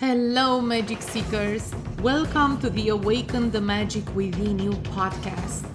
Hello, Magic Seekers! Welcome to the Awaken the Magic Within You podcast,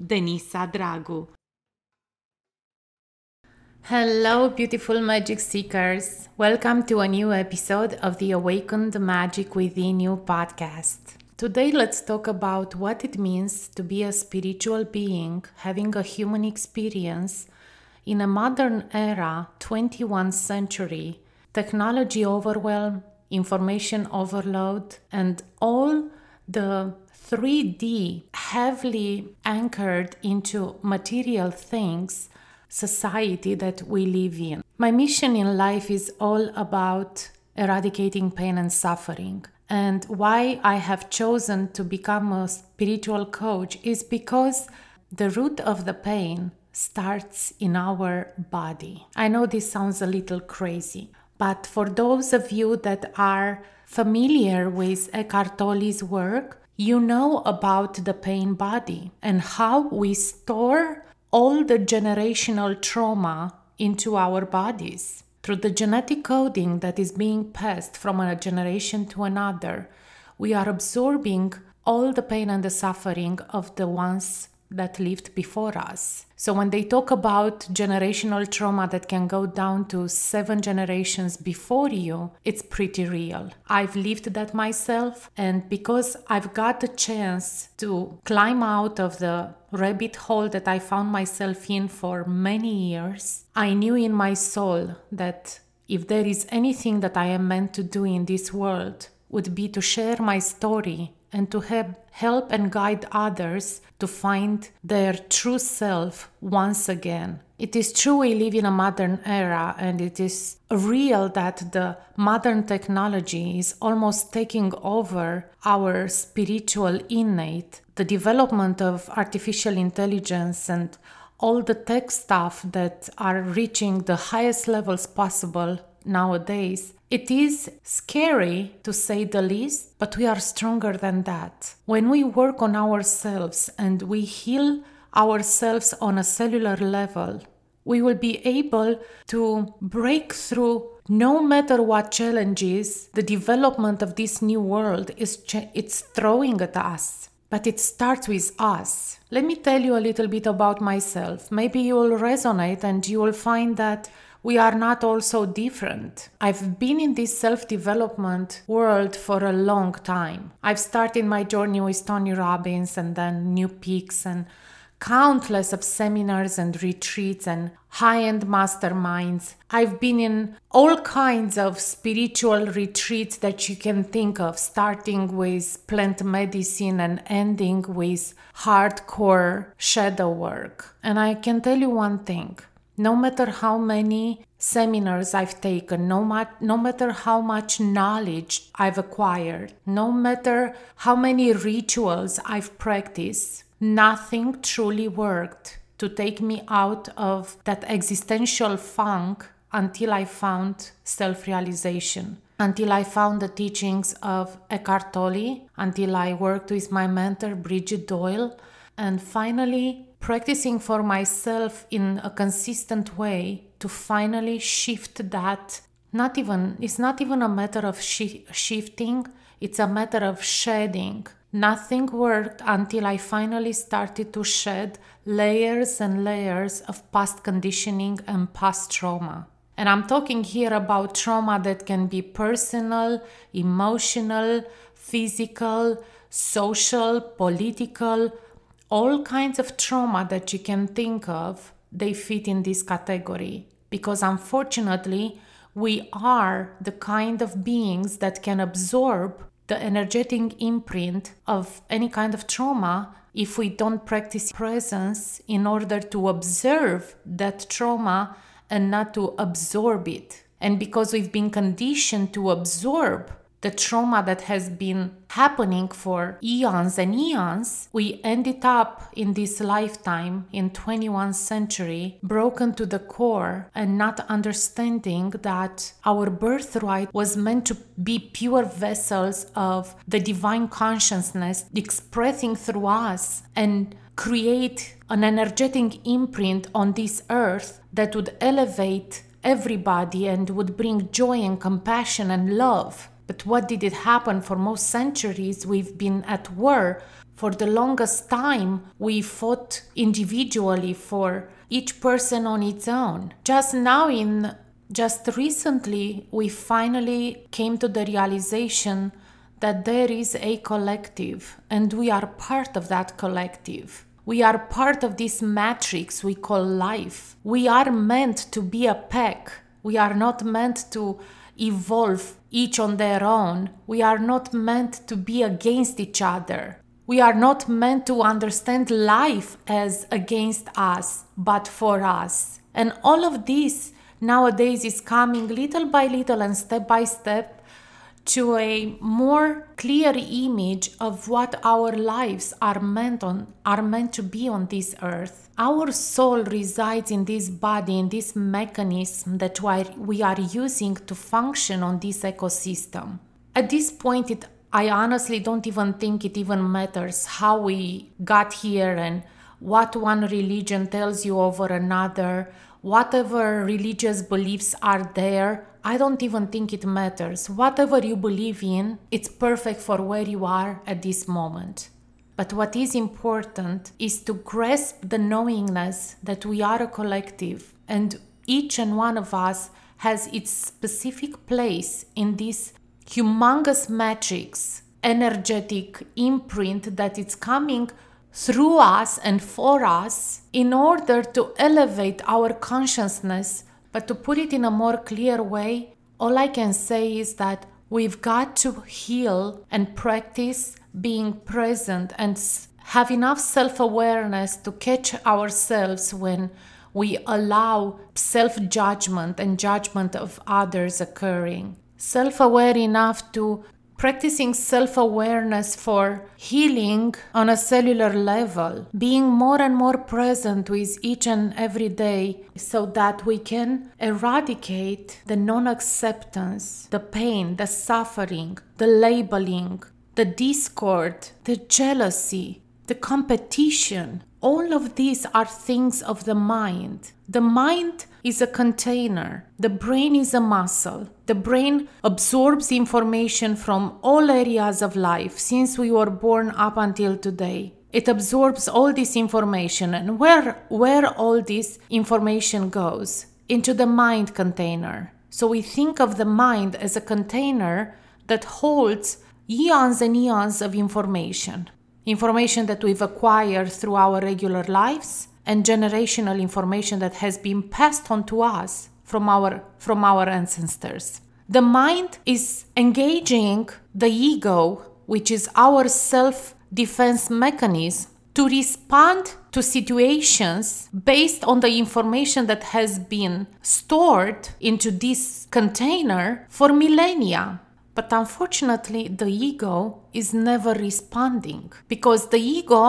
Denisa Dragu. Hello, beautiful magic seekers. Welcome to a new episode of the Awaken the Magic Within You podcast. Today, let's talk about what it means to be a spiritual being having a human experience in a modern era, 21st century, technology overwhelm, information overload, and all the 3D heavily anchored into material things society that we live in. My mission in life is all about eradicating pain and suffering. And why I have chosen to become a spiritual coach is because the root of the pain starts in our body. I know this sounds a little crazy, but for those of you that are familiar with Eckhart Tolle's work, you know about the pain body and how we store all the generational trauma into our bodies through the genetic coding that is being passed from a generation to another, we are absorbing all the pain and the suffering of the ones that lived before us. So, when they talk about generational trauma that can go down to seven generations before you, it's pretty real. I've lived that myself, and because I've got the chance to climb out of the rabbit hole that I found myself in for many years, I knew in my soul that if there is anything that I am meant to do in this world, would be to share my story and to help and guide others to find their true self once again. It is true we live in a modern era, and it is real that the modern technology is almost taking over our spiritual innate. The development of artificial intelligence and all the tech stuff that are reaching the highest levels possible nowadays it is scary to say the least, but we are stronger than that. When we work on ourselves and we heal ourselves on a cellular level, we will be able to break through no matter what challenges the development of this new world is ch- it's throwing at us. But it starts with us. Let me tell you a little bit about myself. Maybe you will resonate and you will find that we are not all so different. I've been in this self development world for a long time. I've started my journey with Tony Robbins and then New Peaks and countless of seminars and retreats and high-end masterminds. I've been in all kinds of spiritual retreats that you can think of, starting with plant medicine and ending with hardcore shadow work. And I can tell you one thing no matter how many seminars I've taken, no, ma- no matter how much knowledge I've acquired, no matter how many rituals I've practiced, nothing truly worked to take me out of that existential funk until I found self realization. Until I found the teachings of Eckhart Tolle, until I worked with my mentor Bridget Doyle, and finally practicing for myself in a consistent way to finally shift that. Not even it's not even a matter of shi- shifting it's a matter of shedding. Nothing worked until i finally started to shed layers and layers of past conditioning and past trauma. And i'm talking here about trauma that can be personal emotional physical social political all kinds of trauma that you can think of, they fit in this category. Because unfortunately, we are the kind of beings that can absorb the energetic imprint of any kind of trauma if we don't practice presence in order to observe that trauma and not to absorb it. And because we've been conditioned to absorb the trauma that has been happening for eons and eons, we ended up in this lifetime in 21st century broken to the core and not understanding that our birthright was meant to be pure vessels of the divine consciousness expressing through us and create an energetic imprint on this earth that would elevate everybody and would bring joy and compassion and love. But what did it happen for most centuries? We've been at war. For the longest time, we fought individually for each person on its own. Just now, in just recently, we finally came to the realization that there is a collective and we are part of that collective. We are part of this matrix we call life. We are meant to be a pack. We are not meant to evolve each on their own. We are not meant to be against each other. We are not meant to understand life as against us, but for us. And all of this nowadays is coming little by little and step by step to a more clear image of what our lives are meant on are meant to be on this earth. Our soul resides in this body in this mechanism that we are using to function on this ecosystem. At this point it i honestly don't even think it even matters how we got here and what one religion tells you over another whatever religious beliefs are there I don't even think it matters. Whatever you believe in, it's perfect for where you are at this moment. But what is important is to grasp the knowingness that we are a collective and each and one of us has its specific place in this humongous matrix, energetic imprint that is coming through us and for us in order to elevate our consciousness but to put it in a more clear way, all I can say is that we've got to heal and practice being present and have enough self awareness to catch ourselves when we allow self judgment and judgment of others occurring. Self aware enough to practicing self awareness for healing on a cellular level, being more and more present with each and every day so that we can eradicate the non acceptance, the pain, the suffering, the labeling, the discord, the jealousy, the competition. All of these are things of the mind. The mind is a container, the brain is a muscle. The brain absorbs information from all areas of life since we were born up until today. It absorbs all this information, and where, where all this information goes? Into the mind container. So we think of the mind as a container that holds eons and eons of information. Information that we've acquired through our regular lives, and generational information that has been passed on to us from our from our ancestors. The mind is engaging the ego, which is our self-defense mechanism, to respond to situations based on the information that has been stored into this container for millennia. But unfortunately, the ego is never responding because the ego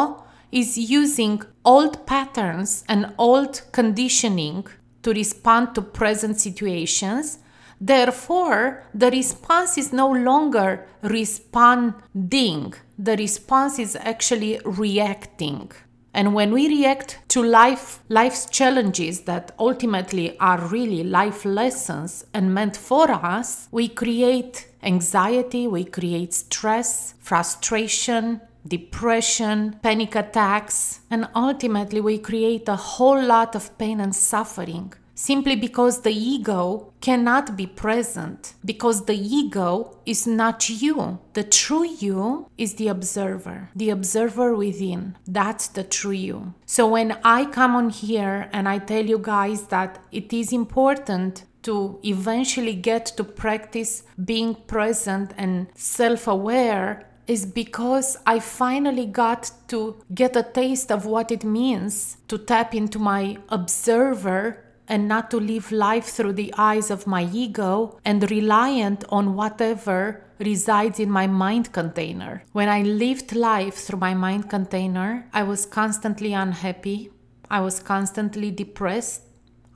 is using old patterns and old conditioning to respond to present situations. Therefore, the response is no longer responding, the response is actually reacting. And when we react to life, life's challenges that ultimately are really life lessons and meant for us, we create anxiety, we create stress, frustration, depression, panic attacks, and ultimately we create a whole lot of pain and suffering simply because the ego cannot be present, because the ego is not you. The true you is the observer, the observer within. That's the true you. So when I come on here and I tell you guys that it is important to eventually get to practice being present and self aware is because I finally got to get a taste of what it means to tap into my observer and not to live life through the eyes of my ego and reliant on whatever resides in my mind container. When I lived life through my mind container, I was constantly unhappy, I was constantly depressed,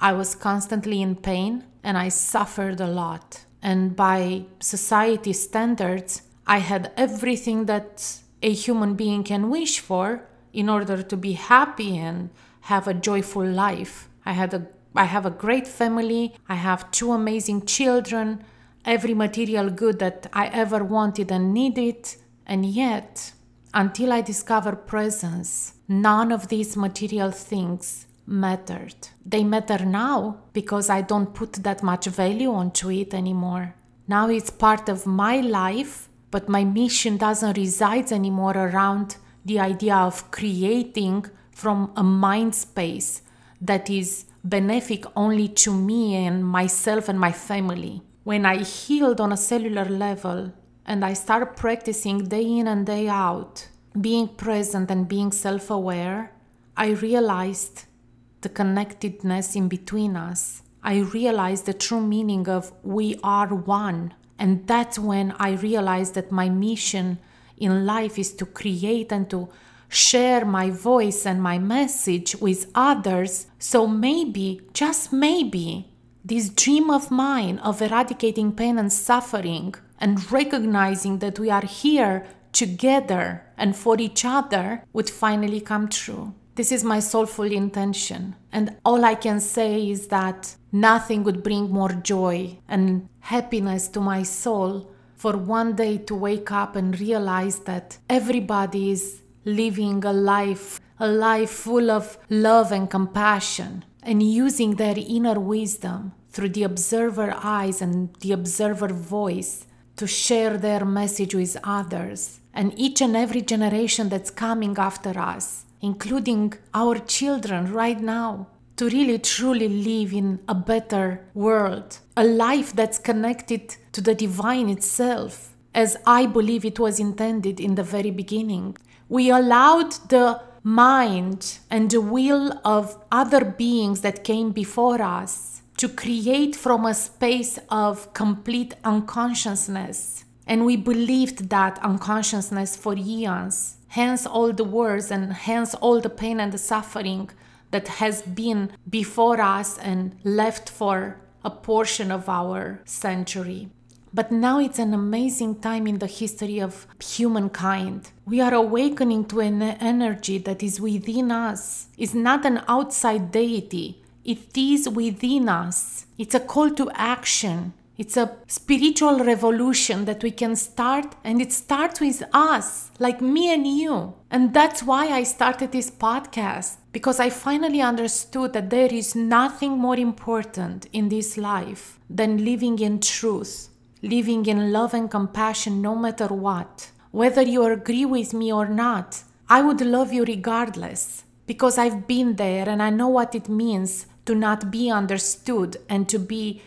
I was constantly in pain, and I suffered a lot. And by society standards, I had everything that a human being can wish for in order to be happy and have a joyful life. I had a I have a great family. I have two amazing children, every material good that I ever wanted and needed. And yet, until I discovered presence, none of these material things mattered. They matter now because I don't put that much value onto it anymore. Now it's part of my life, but my mission doesn't reside anymore around the idea of creating from a mind space that is benefic only to me and myself and my family. When I healed on a cellular level and I started practicing day in and day out, being present and being self aware, I realized the connectedness in between us. I realized the true meaning of we are one. And that's when I realized that my mission in life is to create and to share my voice and my message with others. So maybe, just maybe, this dream of mine of eradicating pain and suffering and recognizing that we are here together and for each other would finally come true. This is my soulful intention. And all I can say is that nothing would bring more joy and happiness to my soul for one day to wake up and realize that everybody is living a life, a life full of love and compassion, and using their inner wisdom through the observer eyes and the observer voice to share their message with others. And each and every generation that's coming after us, including our children right now, to really truly live in a better world, a life that's connected to the divine itself, as I believe it was intended in the very beginning. We allowed the mind and the will of other beings that came before us to create from a space of complete unconsciousness. And we believed that unconsciousness for eons. Hence, all the wars and hence all the pain and the suffering that has been before us and left for a portion of our century. But now it's an amazing time in the history of humankind. We are awakening to an energy that is within us. It's not an outside deity, it is within us. It's a call to action. It's a spiritual revolution that we can start, and it starts with us, like me and you. And that's why I started this podcast, because I finally understood that there is nothing more important in this life than living in truth living in love and compassion no matter what. Whether you agree with me or not, I would love you regardless because I've been there and I know what it means to not be understood and to be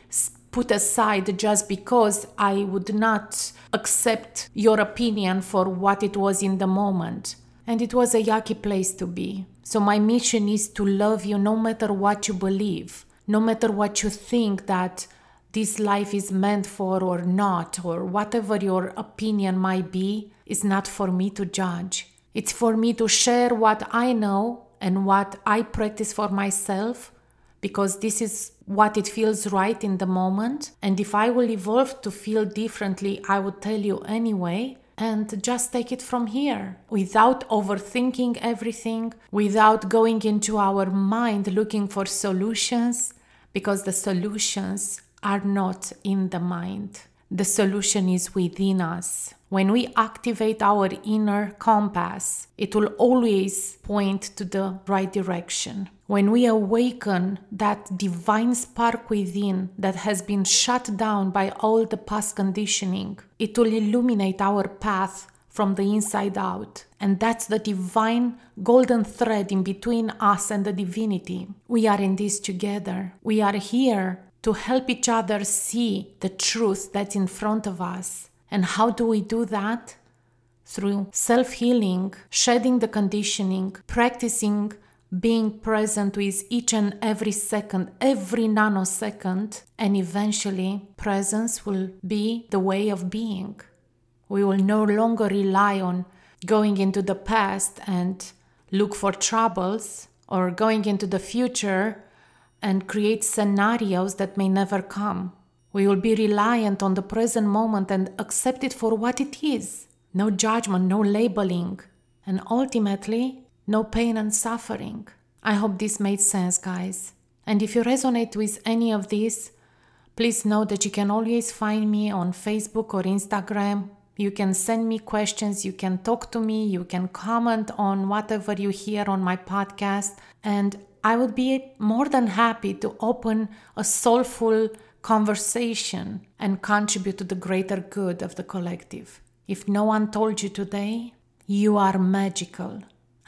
put aside just because I would not accept your opinion for what it was in the moment. And it was a yucky place to be. So, my mission is to love you no matter what you believe, no matter what you think that this life is meant for or not, or whatever your opinion might be, is not for me to judge. It's for me to share what I know and what I practice for myself because this is what it feels right in the moment. And if I will evolve to feel differently, I would tell you anyway. And just take it from here without overthinking everything, without going into our mind looking for solutions, because the solutions are not in the mind. The solution is within us. When we activate our inner compass, it will always point to the right direction. When we awaken that divine spark within that has been shut down by all the past conditioning, it will illuminate our path from the inside out. And that's the divine golden thread in between us and the divinity. We are in this together. We are here to help each other see the truth that's in front of us. And how do we do that? Through self healing, shedding the conditioning, practicing being present with each and every second, every nanosecond, and eventually presence will be the way of being. We will no longer rely on going into the past and look for troubles or going into the future and create scenarios that may never come. We will be reliant on the present moment and accept it for what it is. No judgment, no labeling, and ultimately, no pain and suffering. I hope this made sense, guys. And if you resonate with any of this, please know that you can always find me on Facebook or Instagram. You can send me questions, you can talk to me, you can comment on whatever you hear on my podcast, and I would be more than happy to open a soulful conversation and contribute to the greater good of the collective. If no one told you today, you are magical.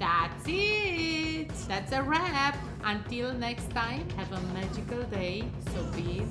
That's it! That's a wrap! Until next time, have a magical day. So be